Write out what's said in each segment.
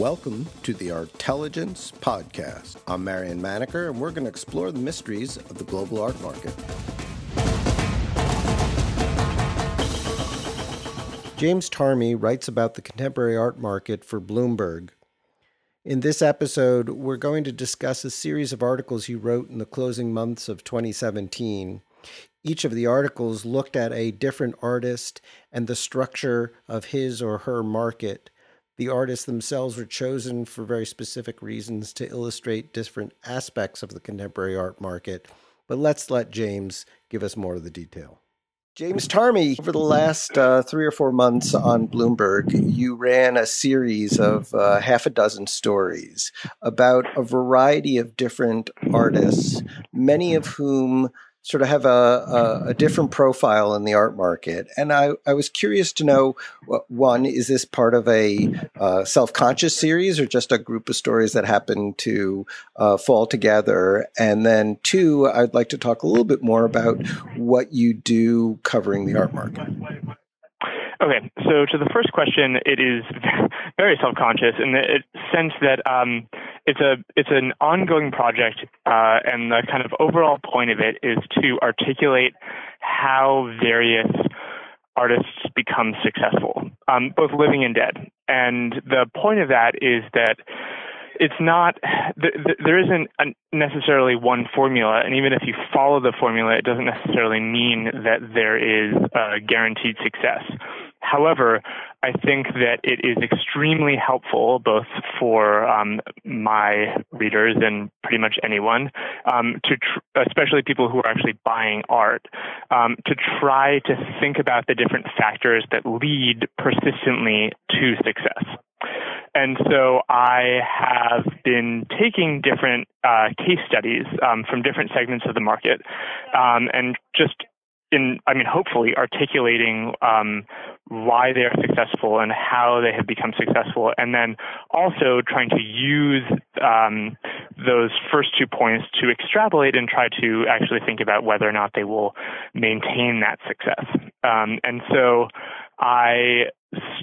Welcome to the Artelligence Podcast. I'm Marion Maneker, and we're going to explore the mysteries of the global art market. James Tarmy writes about the contemporary art market for Bloomberg. In this episode, we're going to discuss a series of articles he wrote in the closing months of 2017. Each of the articles looked at a different artist and the structure of his or her market the artists themselves were chosen for very specific reasons to illustrate different aspects of the contemporary art market. But let's let James give us more of the detail. James Tarmy, over the last uh, three or four months on Bloomberg, you ran a series of uh, half a dozen stories about a variety of different artists, many of whom sort of have a, a, a, different profile in the art market. And I, I was curious to know one, is this part of a uh, self conscious series or just a group of stories that happen to uh, fall together? And then two, I'd like to talk a little bit more about what you do covering the art market. Okay, so to the first question, it is very self-conscious in the sense that um, it's a it's an ongoing project, uh, and the kind of overall point of it is to articulate how various artists become successful, um, both living and dead. And the point of that is that it's not there isn't necessarily one formula and even if you follow the formula it doesn't necessarily mean that there is a guaranteed success However, I think that it is extremely helpful both for um, my readers and pretty much anyone, um, to tr- especially people who are actually buying art, um, to try to think about the different factors that lead persistently to success. And so I have been taking different uh, case studies um, from different segments of the market um, and just in, I mean, hopefully articulating um, why they are successful and how they have become successful, and then also trying to use um, those first two points to extrapolate and try to actually think about whether or not they will maintain that success. Um, and so I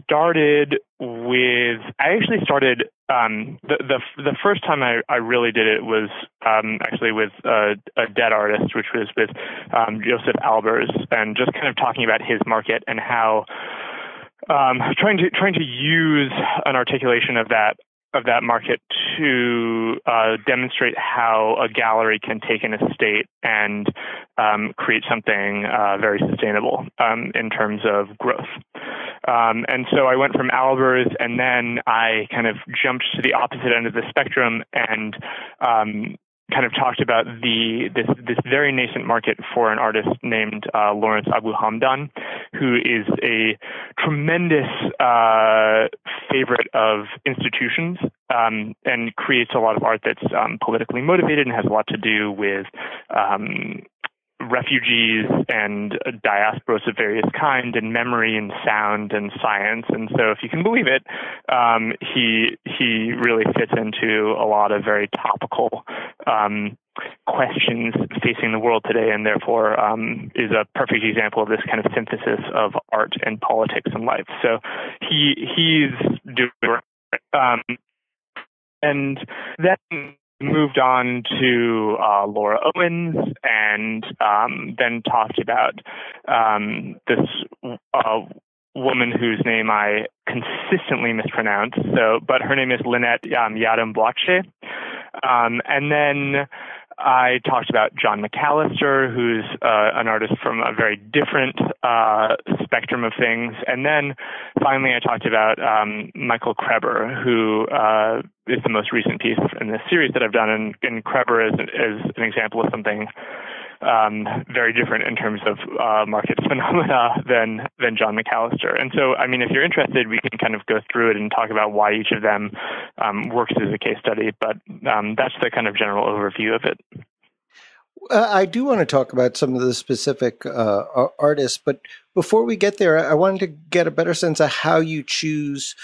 started with I actually started um, the the the first time I, I really did it was um, actually with a, a, dead artist, which was with um, Josef Albers, and just kind of talking about his market and how um, trying to trying to use an articulation of that of that market to uh, demonstrate how a gallery can take an estate and um, create something uh, very sustainable um, in terms of growth. Um, and so I went from Albers, and then I kind of jumped to the opposite end of the spectrum and um, kind of talked about the this this very nascent market for an artist named uh, Lawrence Abu Hamdan, who is a tremendous uh, favorite of institutions um, and creates a lot of art that's um, politically motivated and has a lot to do with um, refugees and diasporas of various kind and memory and sound and science. And so if you can believe it um, he he really fits into a lot of very topical um, questions facing the world today and therefore um, is a perfect example of this kind of synthesis of art and politics and life. So he he's doing um, and then moved on to uh, Laura Owens and um, then talked about um, this uh, woman whose name I consistently mispronounce. So, but her name is Lynette um, Boakye. Um, and then I talked about John McAllister, who's uh, an artist from a very different uh, spectrum of things. And then finally, I talked about um, Michael Krebber, who uh, is the most recent piece in this series that I've done. And, and Krebber is, is an example of something um, very different in terms of uh, market phenomena than than John McAllister. And so, I mean, if you're interested, we can kind of go through it and talk about why each of them um, works as a case study. But um, that's the kind of general overview of it. Uh, I do want to talk about some of the specific uh, artists, but before we get there, I wanted to get a better sense of how you choose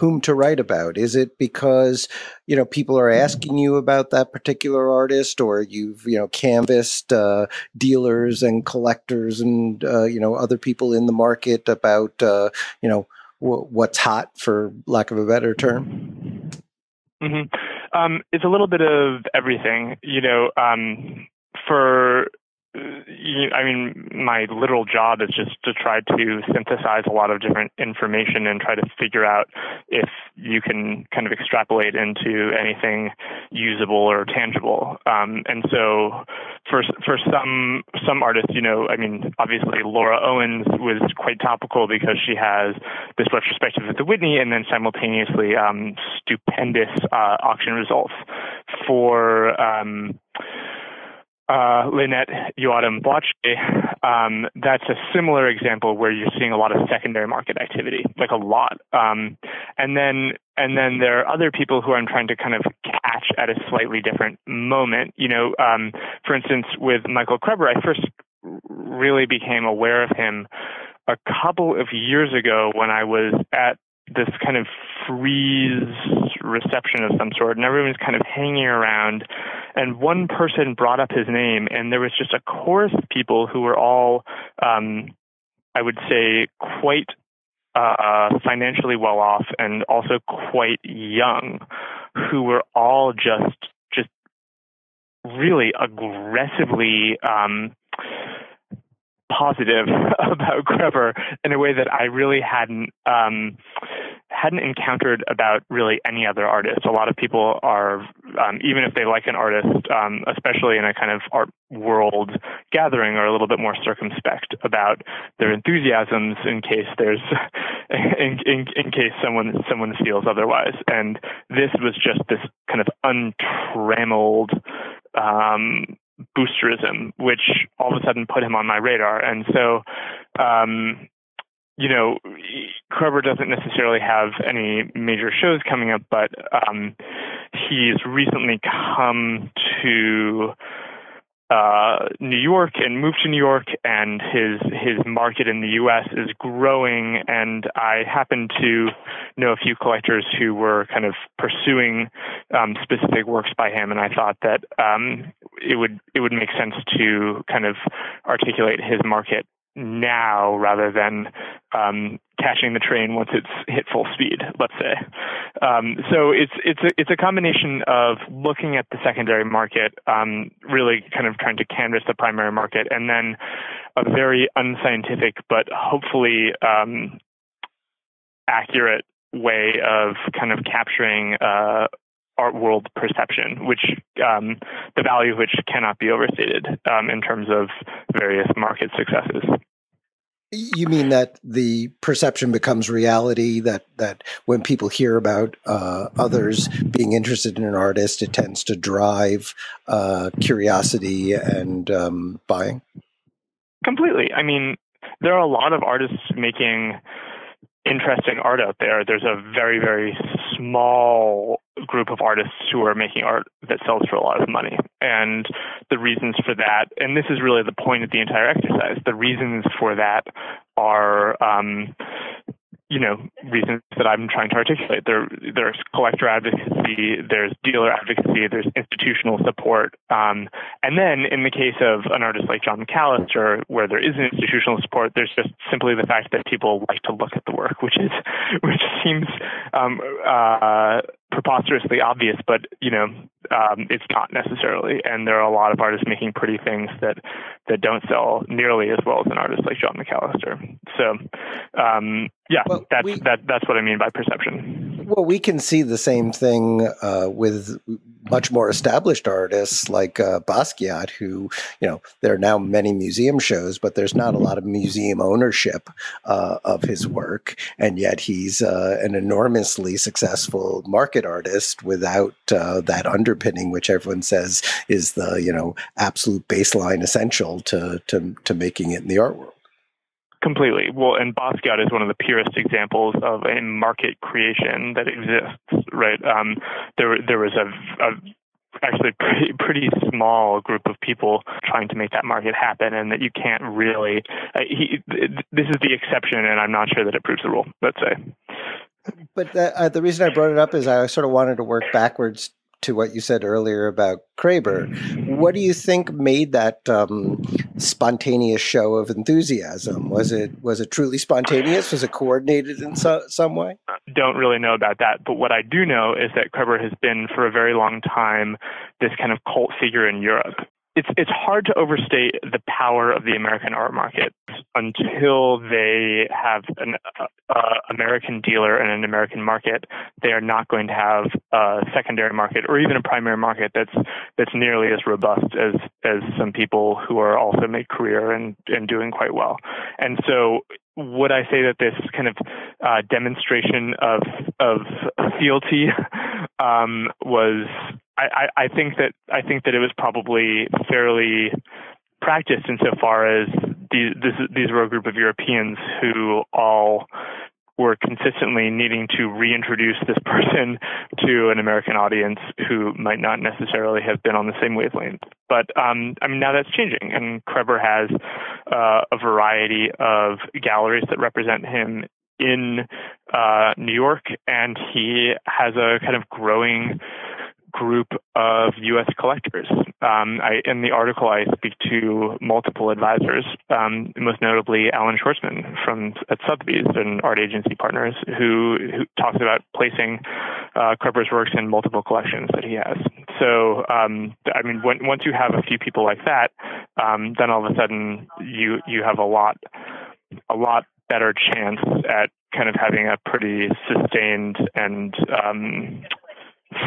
whom to write about? Is it because you know people are asking you about that particular artist, or you've you know canvassed uh, dealers and collectors and uh, you know other people in the market about uh, you know w- what's hot, for lack of a better term? Mm-hmm. Um, it's a little bit of everything. You know, um, for I mean, my literal job is just to try to synthesize a lot of different information and try to figure out if you can kind of extrapolate into anything usable or tangible. Um, and so, for for some some artists, you know, I mean, obviously Laura Owens was quite topical because she has this retrospective at the Whitney, and then simultaneously um, stupendous uh, auction results for. Um, uh, Lynette Yiadom Boakye, um, that's a similar example where you're seeing a lot of secondary market activity, like a lot. Um, and then and then there are other people who I'm trying to kind of catch at a slightly different moment. You know, um, for instance, with Michael Krebber, I first really became aware of him a couple of years ago when I was at this kind of Frieze reception of some sort, and everyone was kind of hanging around. And one person brought up his name, and there was just a chorus of people who were all, um, I would say, quite uh, financially well off and also quite young, who were all just just really aggressively um, positive about Krebber in a way that I really hadn't um, hadn't encountered about really any other artist. A lot of people are, um, even if they like an artist, um, especially in a kind of art world gathering, are a little bit more circumspect about their enthusiasms in case there's, in, in, in case someone someone feels otherwise. And this was just this kind of untrammeled. Um, boosterism, which all of a sudden put him on my radar. And so, um, you know, Krebber doesn't necessarily have any major shows coming up, but um, he's recently come to uh, New York and moved to New York, and his his market in the U.S. is growing. And I happen to know a few collectors who were kind of pursuing um, specific works by him, and I thought that um, it would it would make sense to kind of articulate his market now rather than um, catching the train once it's hit full speed, let's say. Um, so it's it's a, it's a combination of looking at the secondary market, um, really kind of trying to canvas the primary market, and then a very unscientific but hopefully um, accurate way of kind of capturing uh, art world perception, which um, the value of which cannot be overstated um, in terms of various market successes. You mean that the perception becomes reality? That that when people hear about uh, others being interested in an artist, it tends to drive uh, curiosity and um, buying. Completely. I mean, there are a lot of artists making interesting art out there. There's a very, very small group of artists who are making art that sells for a lot of money. And the reasons for that, and this is really the point of the entire exercise, the reasons for that are um, you know reasons that I'm trying to articulate. There, there's collector advocacy, there's dealer advocacy, there's institutional support, um, and then in the case of an artist like John McAllister, where there is institutional support, there's just simply the fact that people like to look at the work, which is which seems um, uh, preposterously obvious, but you know um, it's not necessarily. And there are a lot of artists making pretty things that that don't sell nearly as well as an artist like John McAllister. So um, yeah, well, that's we, that that's what I mean by perception. Well, we can see the same thing uh, with much more established artists like uh, Basquiat, who, you know, there are now many museum shows, but there's not a lot of museum ownership uh, of his work. And yet he's uh, an enormously successful market artist without uh, that underpinning, which everyone says is the, you know, absolute baseline essential to, to, to making it in the art world. Completely. Well, and Basquiat is one of the purest examples of a market creation that exists, right? Um, there, there was a, a actually pretty, pretty small group of people trying to make that market happen, and that you can't really. Uh, he, this is the exception, and I'm not sure that it proves the rule. Let's say. But the, uh, the reason I brought it up is I sort of wanted to work backwards to what you said earlier about Krebber. What do you think made that um, spontaneous show of enthusiasm? Was it was it truly spontaneous? Was it coordinated in so, some way? I Don't really know about that, but what I do know is that Krebber has been for a very long time this kind of cult figure in Europe it's it's hard to overstate the power of the American art market until they have an uh, uh, American dealer and an American market. They are not going to have a secondary market or even a primary market that's that's nearly as robust as as some people who are also make career and and doing quite well. And so would I say that this kind of uh, demonstration of of fealty um, was I, I, think that I think that it was probably fairly practiced insofar as these this, these were a group of Europeans who all were consistently needing to reintroduce this person to an American audience who might not necessarily have been on the same wavelength. But um, I mean, now that's changing, and Krebber has uh, a variety of galleries that represent him in uh, New York, and he has a kind of growing group of U.S. collectors. Um, I, in the article, I speak to multiple advisors, um, most notably Allan Schwartzman from at Sotheby's, an art agency partners, who, who talks about placing uh, Krebber's works in multiple collections that he has. So, um, I mean, when, once you have a few people like that, um, then all of a sudden you you have a lot a lot better chance at kind of having a pretty sustained and um,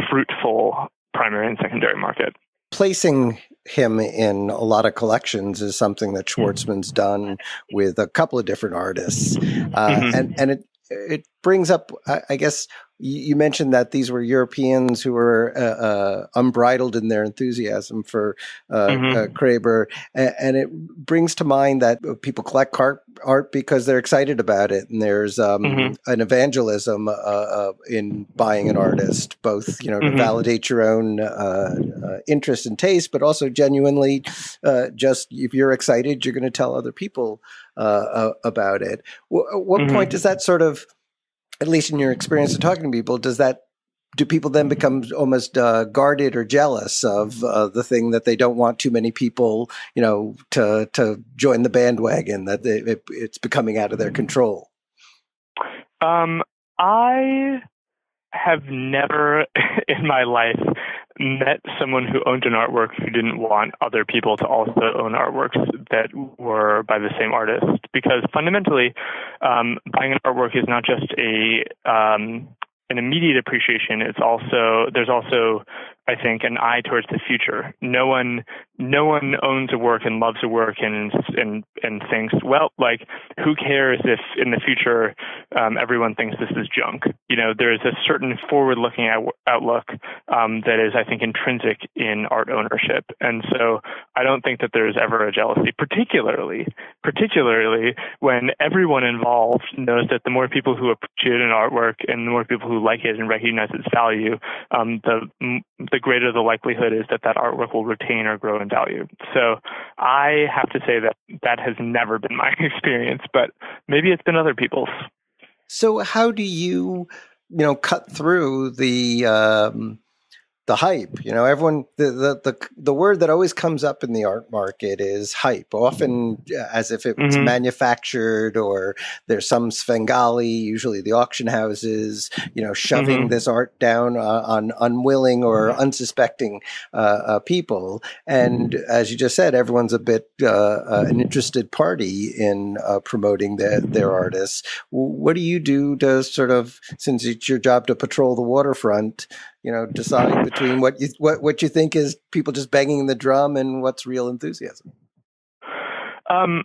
fruitful primary and secondary market. Placing him in a lot of collections is something that hmm. Schwartzman's done with a couple of different artists, uh, mm-hmm. and and it it brings up, I guess, you mentioned that these were Europeans who were uh, uh, unbridled in their enthusiasm for uh, mm-hmm. Uh, Krebber, and, it brings to mind that people collect art, art because they're excited about it, and there's um, mm-hmm. an evangelism uh, uh, in buying an artist, both you know mm-hmm. to validate your own interest and taste, but also genuinely, just if you're excited, you're going to tell other people about it. W- at what mm-hmm. point does that sort of at least in your experience of talking to people, does that do people then become almost uh, guarded or jealous of uh, the thing that they don't want too many people, you know, to to join the bandwagon that they, it, it's becoming out of their control? Um, I have never in my life met someone who owned an artwork who didn't want other people to also own artworks that were by the same artist. Because fundamentally, um, buying an artwork is not just a um, an immediate appreciation. It's also there's also I think, an eye towards the future. No one, no one owns a work and loves a work and and and thinks, well, like, who cares if in the future um, everyone thinks this is junk? You know, there is a certain forward-looking out- outlook um, that is, I think, intrinsic in art ownership, and so I don't think that there is ever a jealousy, particularly, particularly when everyone involved knows that the more people who appreciate an artwork and the more people who like it and recognize its value, um, the the greater the likelihood is that that artwork will retain or grow in value. So I have to say that that has never been my experience, but maybe it's been other people's. So how do you, you know, cut through the um, the hype. You know, everyone the, the the the word that always comes up in the art market is hype, often as if it's mm-hmm. manufactured or there's some Svengali, usually the auction houses, you know, shoving mm-hmm. this art down uh, on unwilling or unsuspecting uh, uh, people. And as you just said, everyone's a bit uh, uh, an interested party in uh, promoting their their artists. What do you do to sort of, since it's your job to patrol the waterfront? You know decide between what you what what you think is people just banging the drum and what's real enthusiasm um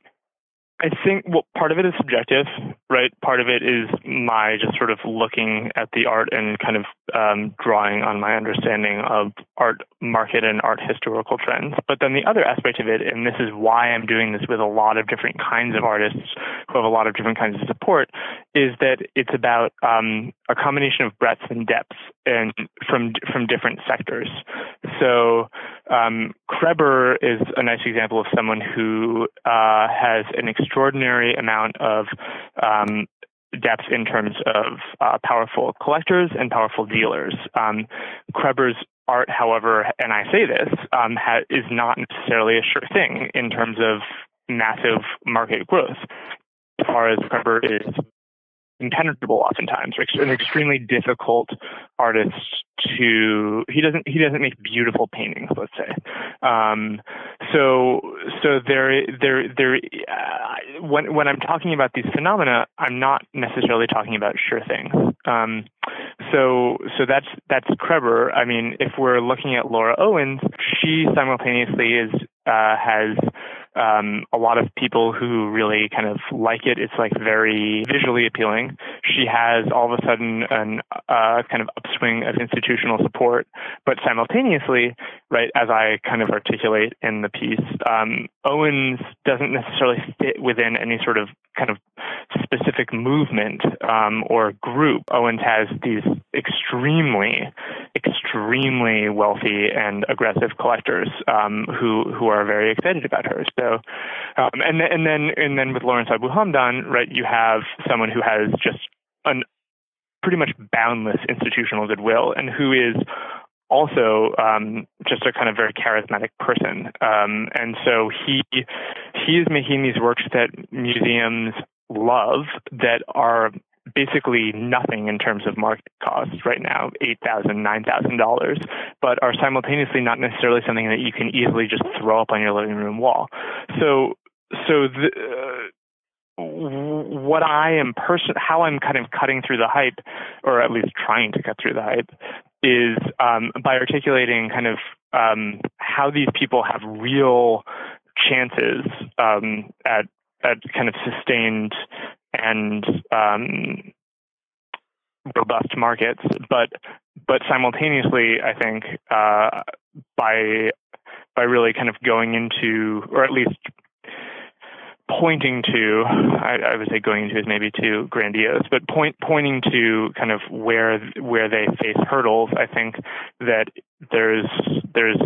I think well, part of it is subjective, right? Part of it is my just sort of looking at the art and kind of um, drawing on my understanding of art market and art historical trends. But then the other aspect of it, and this is why I'm doing this with a lot of different kinds of artists who have a lot of different kinds of support, is that it's about um, a combination of breadth and depth and from from different sectors. So um, Krebber is a nice example of someone who uh, has an extraordinary amount of um, depth in terms of uh, powerful collectors and powerful dealers. Um, Krebber's art, however, and I say this, um, ha- is not necessarily a sure thing in terms of massive market growth. As far as Krebber is impenetrable oftentimes, or an extremely difficult artist to he doesn't he doesn't make beautiful paintings let's say. Um, so so there there there uh, when when i'm talking about these phenomena i'm not necessarily talking about sure things. Um, so so that's that's Krebber. I mean, if we're looking at Laura Owens, she simultaneously is uh, has um, a lot of people who really kind of like it. It's like very visually appealing. She has all of a sudden an uh, kind of upswing of institutional support, but simultaneously, right, as I kind of articulate in the piece, um, Owens doesn't necessarily fit within any sort of kind of specific movement um, or group. Owens has these extremely, extremely wealthy and aggressive collectors um, who who are very excited about her. So, um, and and then and then with Lawrence Abu Hamdan, right, you have someone who has just an pretty much boundless institutional goodwill and who is also um, just a kind of very charismatic person. Um, and so he he is making these works that museums love that are basically nothing in terms of market costs right now, eight thousand, nine thousand dollars, but are simultaneously not necessarily something that you can easily just throw up on your living room wall. So, so the, uh, what I am person, how I'm kind of cutting through the hype, or at least trying to cut through the hype, is um, by articulating kind of um, how these people have real chances um, at at kind of sustained and um, robust markets, but but simultaneously, I think uh, by by really kind of going into, or at least pointing to, I, I, would say going into is maybe too grandiose, but point pointing to kind of where where they face hurdles. I think that there's there's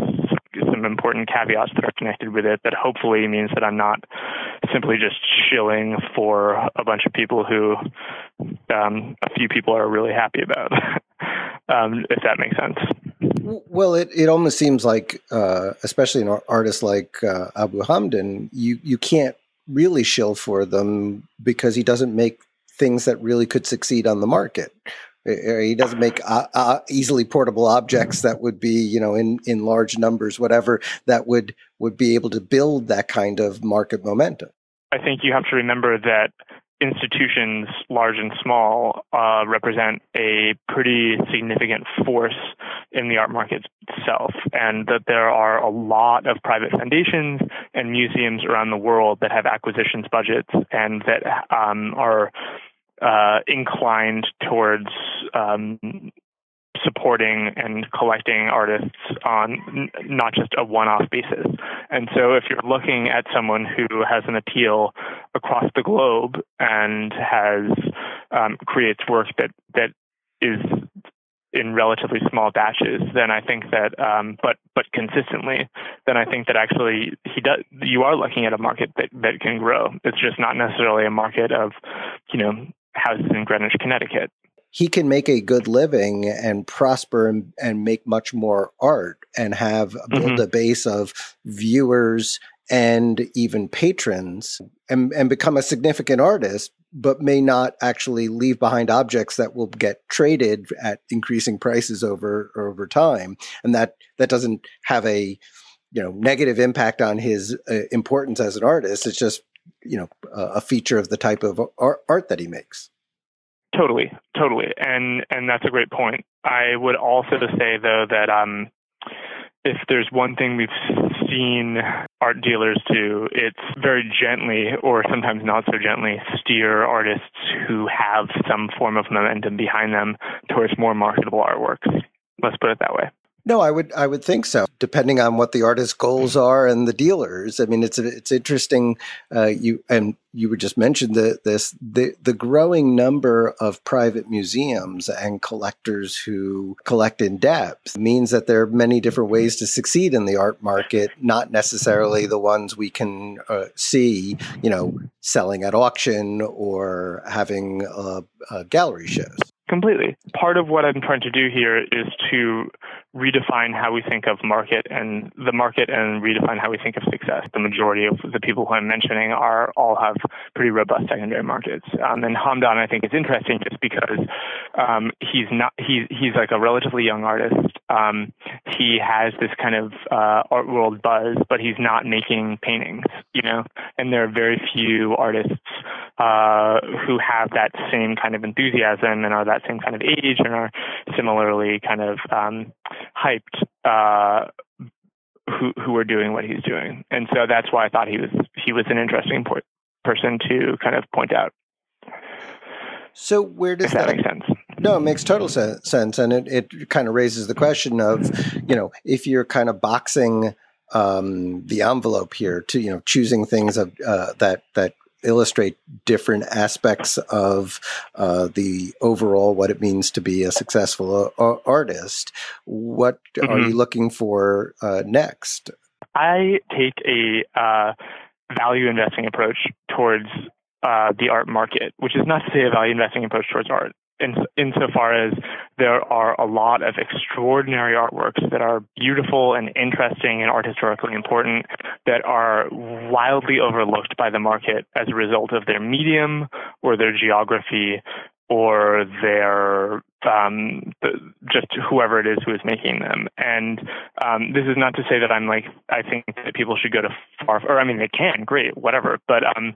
some important caveats that are connected with it that hopefully means that I'm not simply just shilling for a bunch of people who um, a few people are really happy about, um, if that makes sense. Well, it, it almost seems like, uh, especially an artist like uh, Abu Hamdan, you, you can't really shill for them because he doesn't make things that really could succeed on the market. He doesn't make uh, uh, easily portable objects that would be, you know, in, in large numbers, whatever that would would be able to build that kind of market momentum. I think you have to remember that institutions, large and small, uh, represent a pretty significant force in the art market itself, and that there are a lot of private foundations and museums around the world that have acquisitions budgets and that um, are uh, inclined towards um, supporting and collecting artists on n- not just a one-off basis. And so if you're looking at someone who has an appeal across the globe and has um, creates work that that is in relatively small batches, then I think that, um, but but consistently, then I think that actually he does. You are looking at a market that that can grow. It's just not necessarily a market of, you know, houses in Greenwich, Connecticut. He can make a good living and prosper and, and make much more art and have build mm-hmm. a base of viewers and even patrons and, and become a significant artist but may not actually leave behind objects that will get traded at increasing prices over over time and that that doesn't have a you know negative impact on his uh, importance as an artist it's just you know a feature of the type of art, that he makes totally totally and and that's a great point i would also say though that um if there's one thing we've seen art dealers do, it's very gently, or sometimes not so gently, steer artists who have some form of momentum behind them towards more marketable artworks. Let's put it that way. No, I would I would think so. Depending on what the artist's goals are and the dealers. I mean, it's it's interesting. Uh, you and you were just mentioned the, this the the growing number of private museums and collectors who collect in depth means that there are many different ways to succeed in the art market. Not necessarily the ones we can uh, see, you know, selling at auction or having uh, gallery shows completely. Part of what I'm trying to do here is to redefine how we think of market and the market and redefine how we think of success. The majority of the people who I'm mentioning are all have pretty robust secondary markets. Um, and Hamdan, I think, is interesting just because um, he's not he's he's like a relatively young artist. Um, he has this kind of uh, art world buzz, but he's not making paintings, you know. And there are very few artists uh, who have that same kind of enthusiasm and are that same kind of age and are similarly kind of um, hyped uh, who who are doing what he's doing, and so that's why I thought he was he was an interesting po- person to kind of point out. So where does that, that make sense? No, it makes total sense, and it it kind of raises the question of you know if you're kind of boxing um, the envelope here to you know choosing things of uh, that that illustrate different aspects of uh, the overall what it means to be a successful uh, artist. What mm-hmm. are you looking for uh, next? I take a uh, value investing approach towards uh, the art market, which is not to say a value investing approach towards art in, insofar as there are a lot of extraordinary artworks that are beautiful and interesting and art historically important that are wildly overlooked by the market as a result of their medium or their geography or their um, just whoever it is who is making them. And um, this is not to say that I'm like I think that people should go to far or I mean they can great whatever, but um,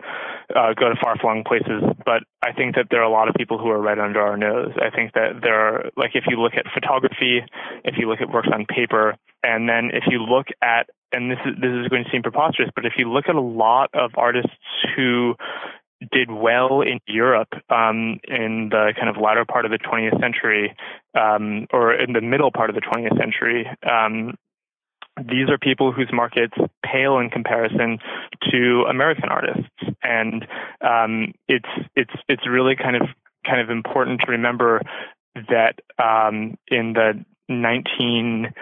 uh, go to far flung places. But I think that there are a lot of people who are right under our nose. I think that there are like if you look at photography, if you look at works on paper, and then if you look at and this is this is going to seem preposterous, but if you look at a lot of artists who did well in Europe um, in the kind of latter part of the 20th century, um, or in the middle part of the 20th century. Um, these are people whose markets pale in comparison to American artists, and um, it's it's it's really kind of kind of important to remember that um, in the 19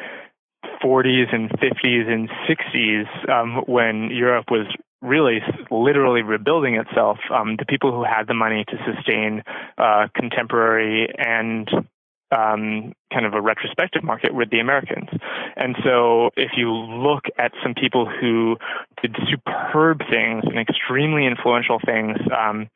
40s and 50s and 60s, um, when Europe was really literally rebuilding itself, um, the people who had the money to sustain uh, contemporary and um, kind of a retrospective market with the Americans. And so if you look at some people who did superb things and extremely influential things um,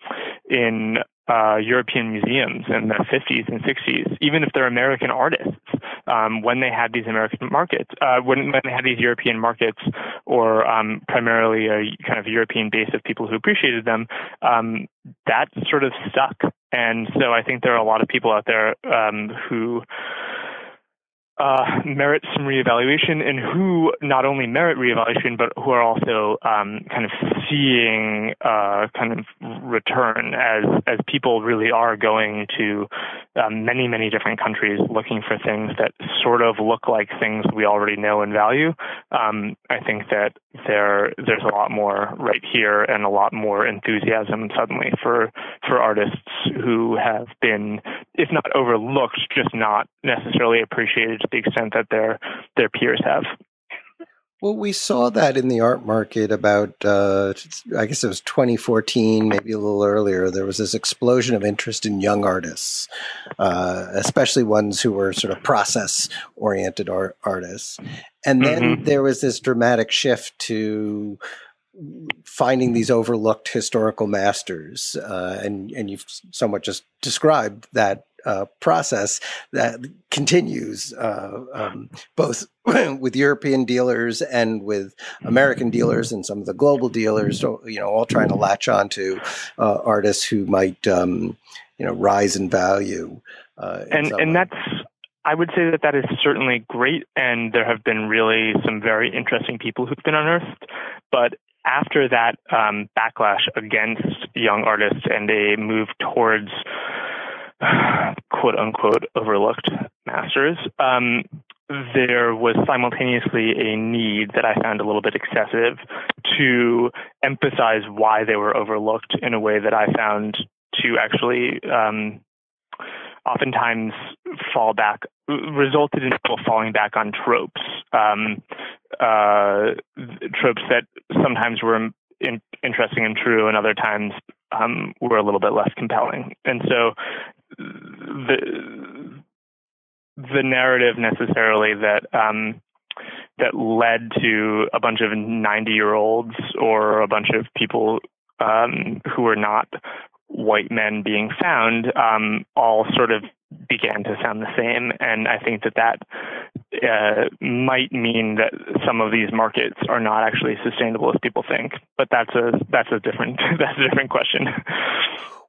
in uh, European museums in the 50s and 60s, even if they're American artists, um, when they had these American markets, uh, when, when they had these European markets, or um, primarily a kind of European base of people who appreciated them, um, that sort of stuck. And so I think there are a lot of people out there um, who merit some reevaluation and who not only merit reevaluation, but who are also um, kind of seeing uh, kind of return as as people really are going to um, many many different countries looking for things that sort of look like things we already know and value. Um, I think that there there's a lot more right here and a lot more enthusiasm suddenly for for artists who have been, if not overlooked, just not necessarily appreciated the extent that their their peers have. Well, we saw that in the art market about, uh, I guess it was 2014, maybe a little earlier. There was this explosion of interest in young artists, uh, especially ones who were sort of process oriented art- artists. And then mm-hmm. there was this dramatic shift to finding these overlooked historical masters. Uh, and, and you've somewhat just described that uh, process that continues uh, um, both with European dealers and with American dealers and some of the global dealers, you know, all trying to latch on to uh, artists who might, um, you know, rise in value. Uh, and and that's I would say that that is certainly great, and there have been really some very interesting people who've been unearthed. But after that um, backlash against young artists and a move towards quote unquote overlooked masters, um, there was simultaneously a need that I found a little bit excessive to emphasize why they were overlooked in a way that I found to actually um, oftentimes fall back resulted in people falling back on tropes um, uh, tropes that sometimes were in, interesting and true and other times um, were a little bit less compelling and so the the narrative necessarily that um, that led to a bunch of 90 year olds or a bunch of people um, who were not white men being found um, all sort of began to sound the same. And I think that that uh, might mean that some of these markets are not actually sustainable as people think. But that's a that's a different that's a different question.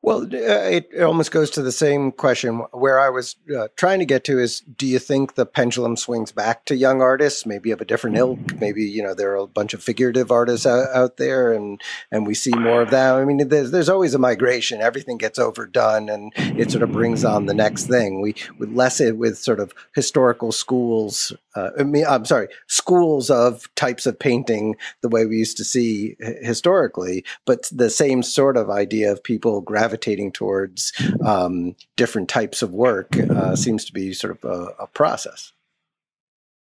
Well, uh, it, almost goes to the same question. Where I was uh, trying to get to is do you think the pendulum swings back to young artists, maybe of a different ilk? Maybe, you know, there are a bunch of figurative artists out, out there and, and we see more of that. I mean, there's, there's always a migration. Everything gets overdone and it sort of brings on the next thing. We, we less it with sort of historical schools. Uh, I mean, I'm sorry, schools of types of painting the way we used to see historically, but the same sort of idea of people gravitating towards um, different types of work uh, seems to be sort of a, a process.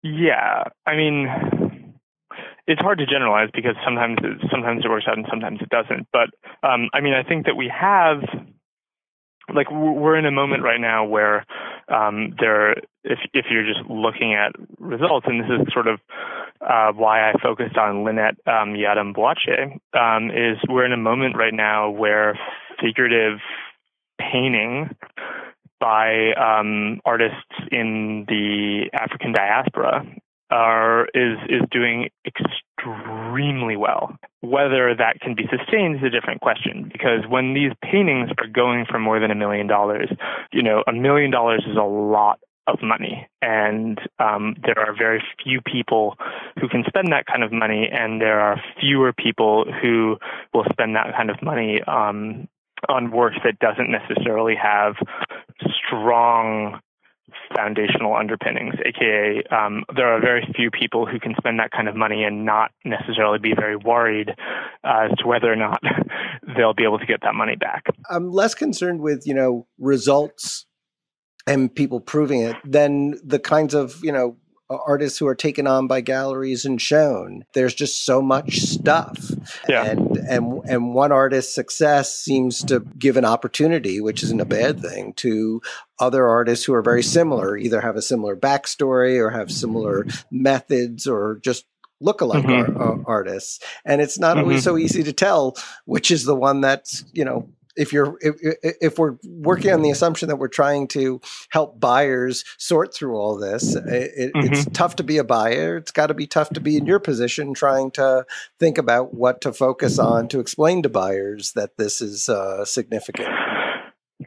Yeah, I mean, it's hard to generalize because sometimes it, sometimes it works out and sometimes it doesn't. But um, I mean, I think that we have like we're in a moment right now where um, there, if if you're just looking at results, and this is sort of uh, why I focused on Lynette um, um, is we're in a moment right now where figurative painting by um, artists in the African diaspora are is is doing extremely well. Whether that can be sustained is a different question because when these paintings are going for more than a million dollars, you know, a million dollars is a lot of money, and um, there are very few people who can spend that kind of money, and there are fewer people who will spend that kind of money um, on work that doesn't necessarily have strong foundational underpinnings, aka um, there are very few people who can spend that kind of money and not necessarily be very worried as to whether or not they'll be able to get that money back. I'm less concerned with you know results and people proving it than the kinds of you know artists who are taken on by galleries and shown. There's just so much stuff. Yeah. And and and one artist's success seems to give an opportunity, which isn't a bad thing, to other artists who are very similar, either have a similar backstory or have similar methods or just look-alike mm-hmm. ar- uh, artists. And it's not mm-hmm. always so easy to tell which is the one that's, you know, if you're if, if we're working on the assumption that we're trying to help buyers sort through all this it, mm-hmm. it's tough to be a buyer. It's got to be tough to be in your position trying to think about what to focus on to explain to buyers that this is uh, significant.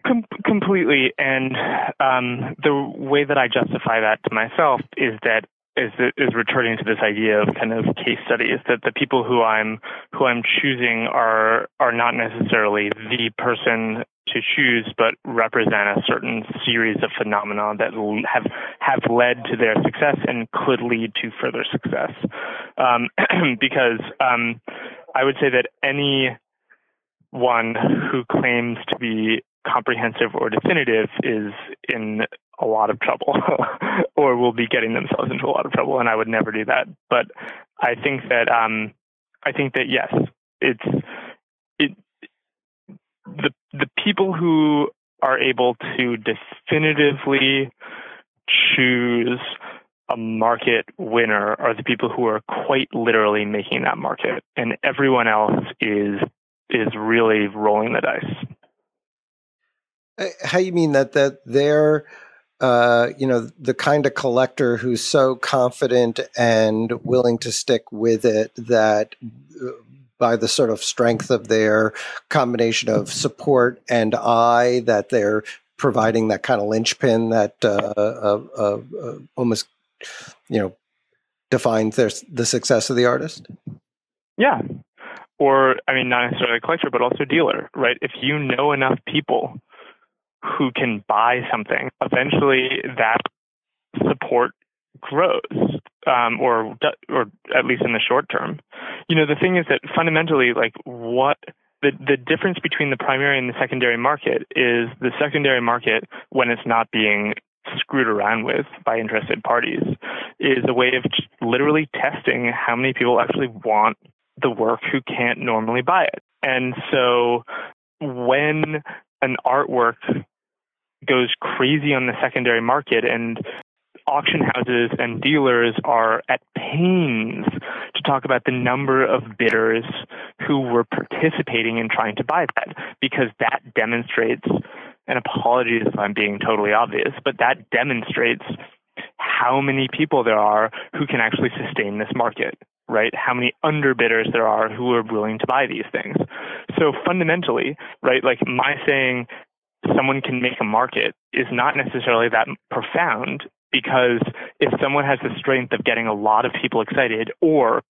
Com- completely. And um, the way that i justify that to myself is that is is returning to this idea of kind of case studies that the people who I'm who I'm choosing are are not necessarily the person to choose, but represent a certain series of phenomena that have have led to their success and could lead to further success. Um, because um, I would say that any one who claims to be comprehensive or definitive is in a lot of trouble or will be getting themselves into a lot of trouble and I would never do that. But I think that um I think that yes it's it the the people who are able to definitively choose a market winner are the people who are quite literally making that market and everyone else is is really rolling the dice. How do you mean that that they're uh, you know the kind of collector who's so confident and willing to stick with it that uh, by the sort of strength of their combination of support and eye that they're providing that kind of linchpin that uh, uh, uh, uh almost you know defines their the success of the artist? Yeah. Or i mean not necessarily a collector but also dealer right? If you know enough people who can buy something, eventually that support grows, um, or or at least in the short term. You know, the thing is that fundamentally, like what the the difference between the primary and the secondary market is the secondary market when it's not being screwed around with by interested parties is a way of literally testing how many people actually want the work who can't normally buy it. And so when an artwork goes crazy on the secondary market and auction houses and dealers are at pains to talk about the number of bidders who were participating in trying to buy that because that demonstrates and apologies if I'm being totally obvious, but that demonstrates how many people there are who can actually sustain this market, right? How many underbidders there are who are willing to buy these things. So fundamentally, right, like my saying someone can make a market is not necessarily that profound because if someone has the strength of getting a lot of people excited or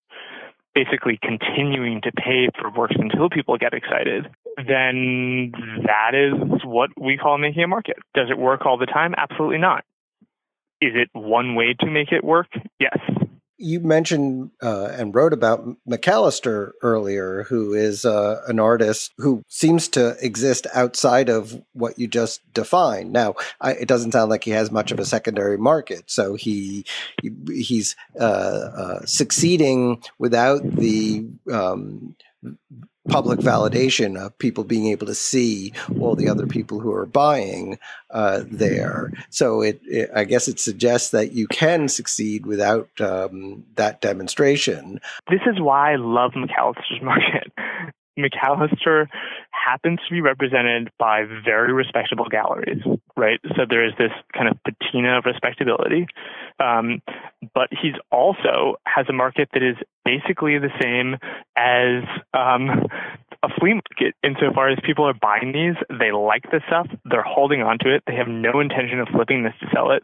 basically continuing to pay for works until people get excited, then that is what we call making a market. Does it work all the time? Absolutely not. Is it one way to make it work? Yes you mentioned uh, and wrote about McAllister earlier, who is uh, an artist who seems to exist outside of what you just defined. Now, I, it doesn't sound like he has much of a secondary market, so he, he he's uh, uh succeeding without the um, public validation of people being able to see all the other people who are buying uh, there. So it, it, I guess it suggests that you can succeed without um, that demonstration. This is why I love McAllister's market. McAllister happens to be represented by very respectable galleries, right? So there is this kind of patina of respectability. Um, but he's also has a market that is basically the same as um, a flea market insofar as people are buying these, they like the stuff, they're holding on to it, they have no intention of flipping this to sell it.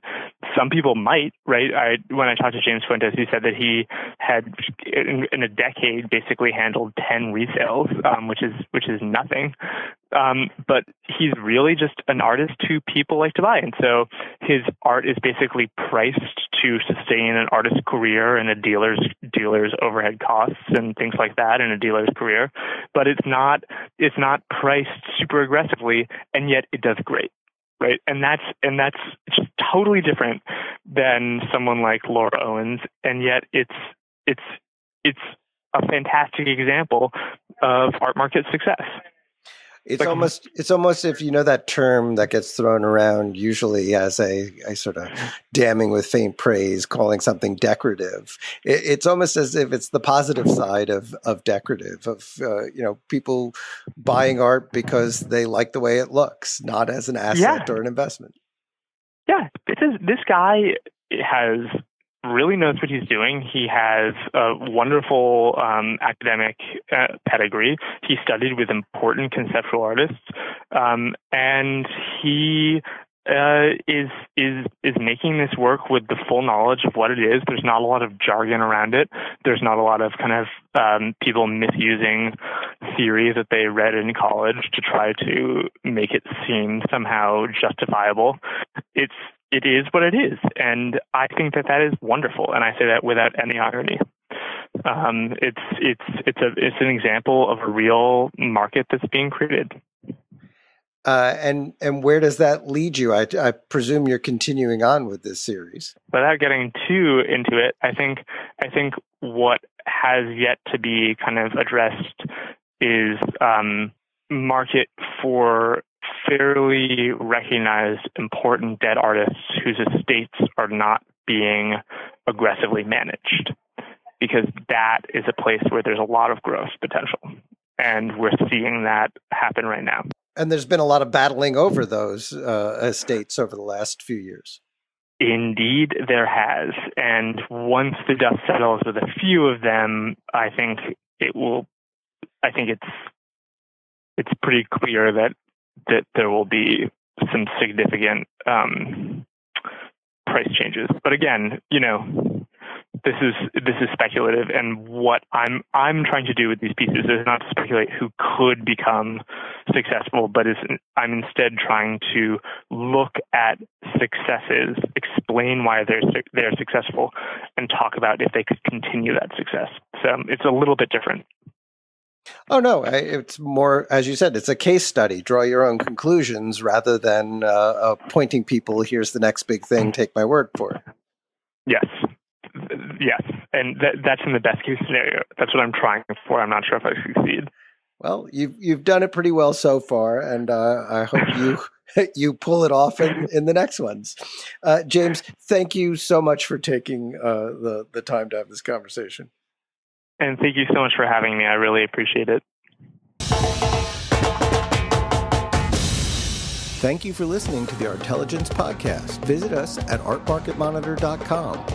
Some people might, right? I when I talked to James Fuentes, he said that he had in, in a decade basically handled ten resales, um, which is which is nothing. Um, but he's really just an artist who people like to buy. And so his art is basically priced to sustain an artist's career and a dealer's dealer's overhead costs and things like that in a dealer's career. But it's not it's not priced super aggressively and yet it does great. Right. And that's and that's just totally different than someone like Laura Owens. And yet it's it's it's a fantastic example of art market success. It's like, almost it's almost if you know that term that gets thrown around usually as a, a sort of damning with faint praise, calling something decorative. It, it's almost as if it's the positive side of of decorative of uh, you know people buying art because they like the way it looks, not as an asset yeah. or an investment. Yeah, this is this guy has really knows what he's doing. He has a wonderful um, academic uh, pedigree. He studied with important conceptual artists, um, and he uh, is is is making this work with the full knowledge of what it is. There's not a lot of jargon around it. There's not a lot of kind of um, people misusing theory that they read in college to try to make it seem somehow justifiable. It's it is what it is, and I think that that is wonderful, and I say that without any irony. Um, it's it's it's a it's an example of a real market that's being created. Uh, and and where does that lead you? I, I, presume you're continuing on with this series. Without getting too into it, I think I think what has yet to be kind of addressed is um, market for fairly recognized important dead artists whose estates are not being aggressively managed because that is a place where there's a lot of growth potential and we're seeing that happen right now and there's been a lot of battling over those uh, estates over the last few years Indeed, there has. And once the dust settles with a few of them, I think it will. I think it's it's pretty clear that that there will be some significant um, price changes. But again, you know, this is this is speculative, and what I'm I'm trying to do with these pieces is not to speculate who could become successful, but is I'm instead trying to look at successes, explain why they're they're successful, and talk about if they could continue that success. So it's a little bit different. Oh no, it's more as you said. It's a case study. Draw your own conclusions rather than uh, uh, pointing people. Here's the next big thing. Take my word for it. Yes, yes, and that, that's in the best case scenario. That's what I'm trying for. I'm not sure if I succeed. Well, you've you've done it pretty well so far, and uh, I hope you you pull it off in, in the next ones. Uh, James, thank you so much for taking uh, the the time to have this conversation. And thank you so much for having me. I really appreciate it. Thank you for listening to the Artelligence Podcast. Visit us at artmarketmonitor.com.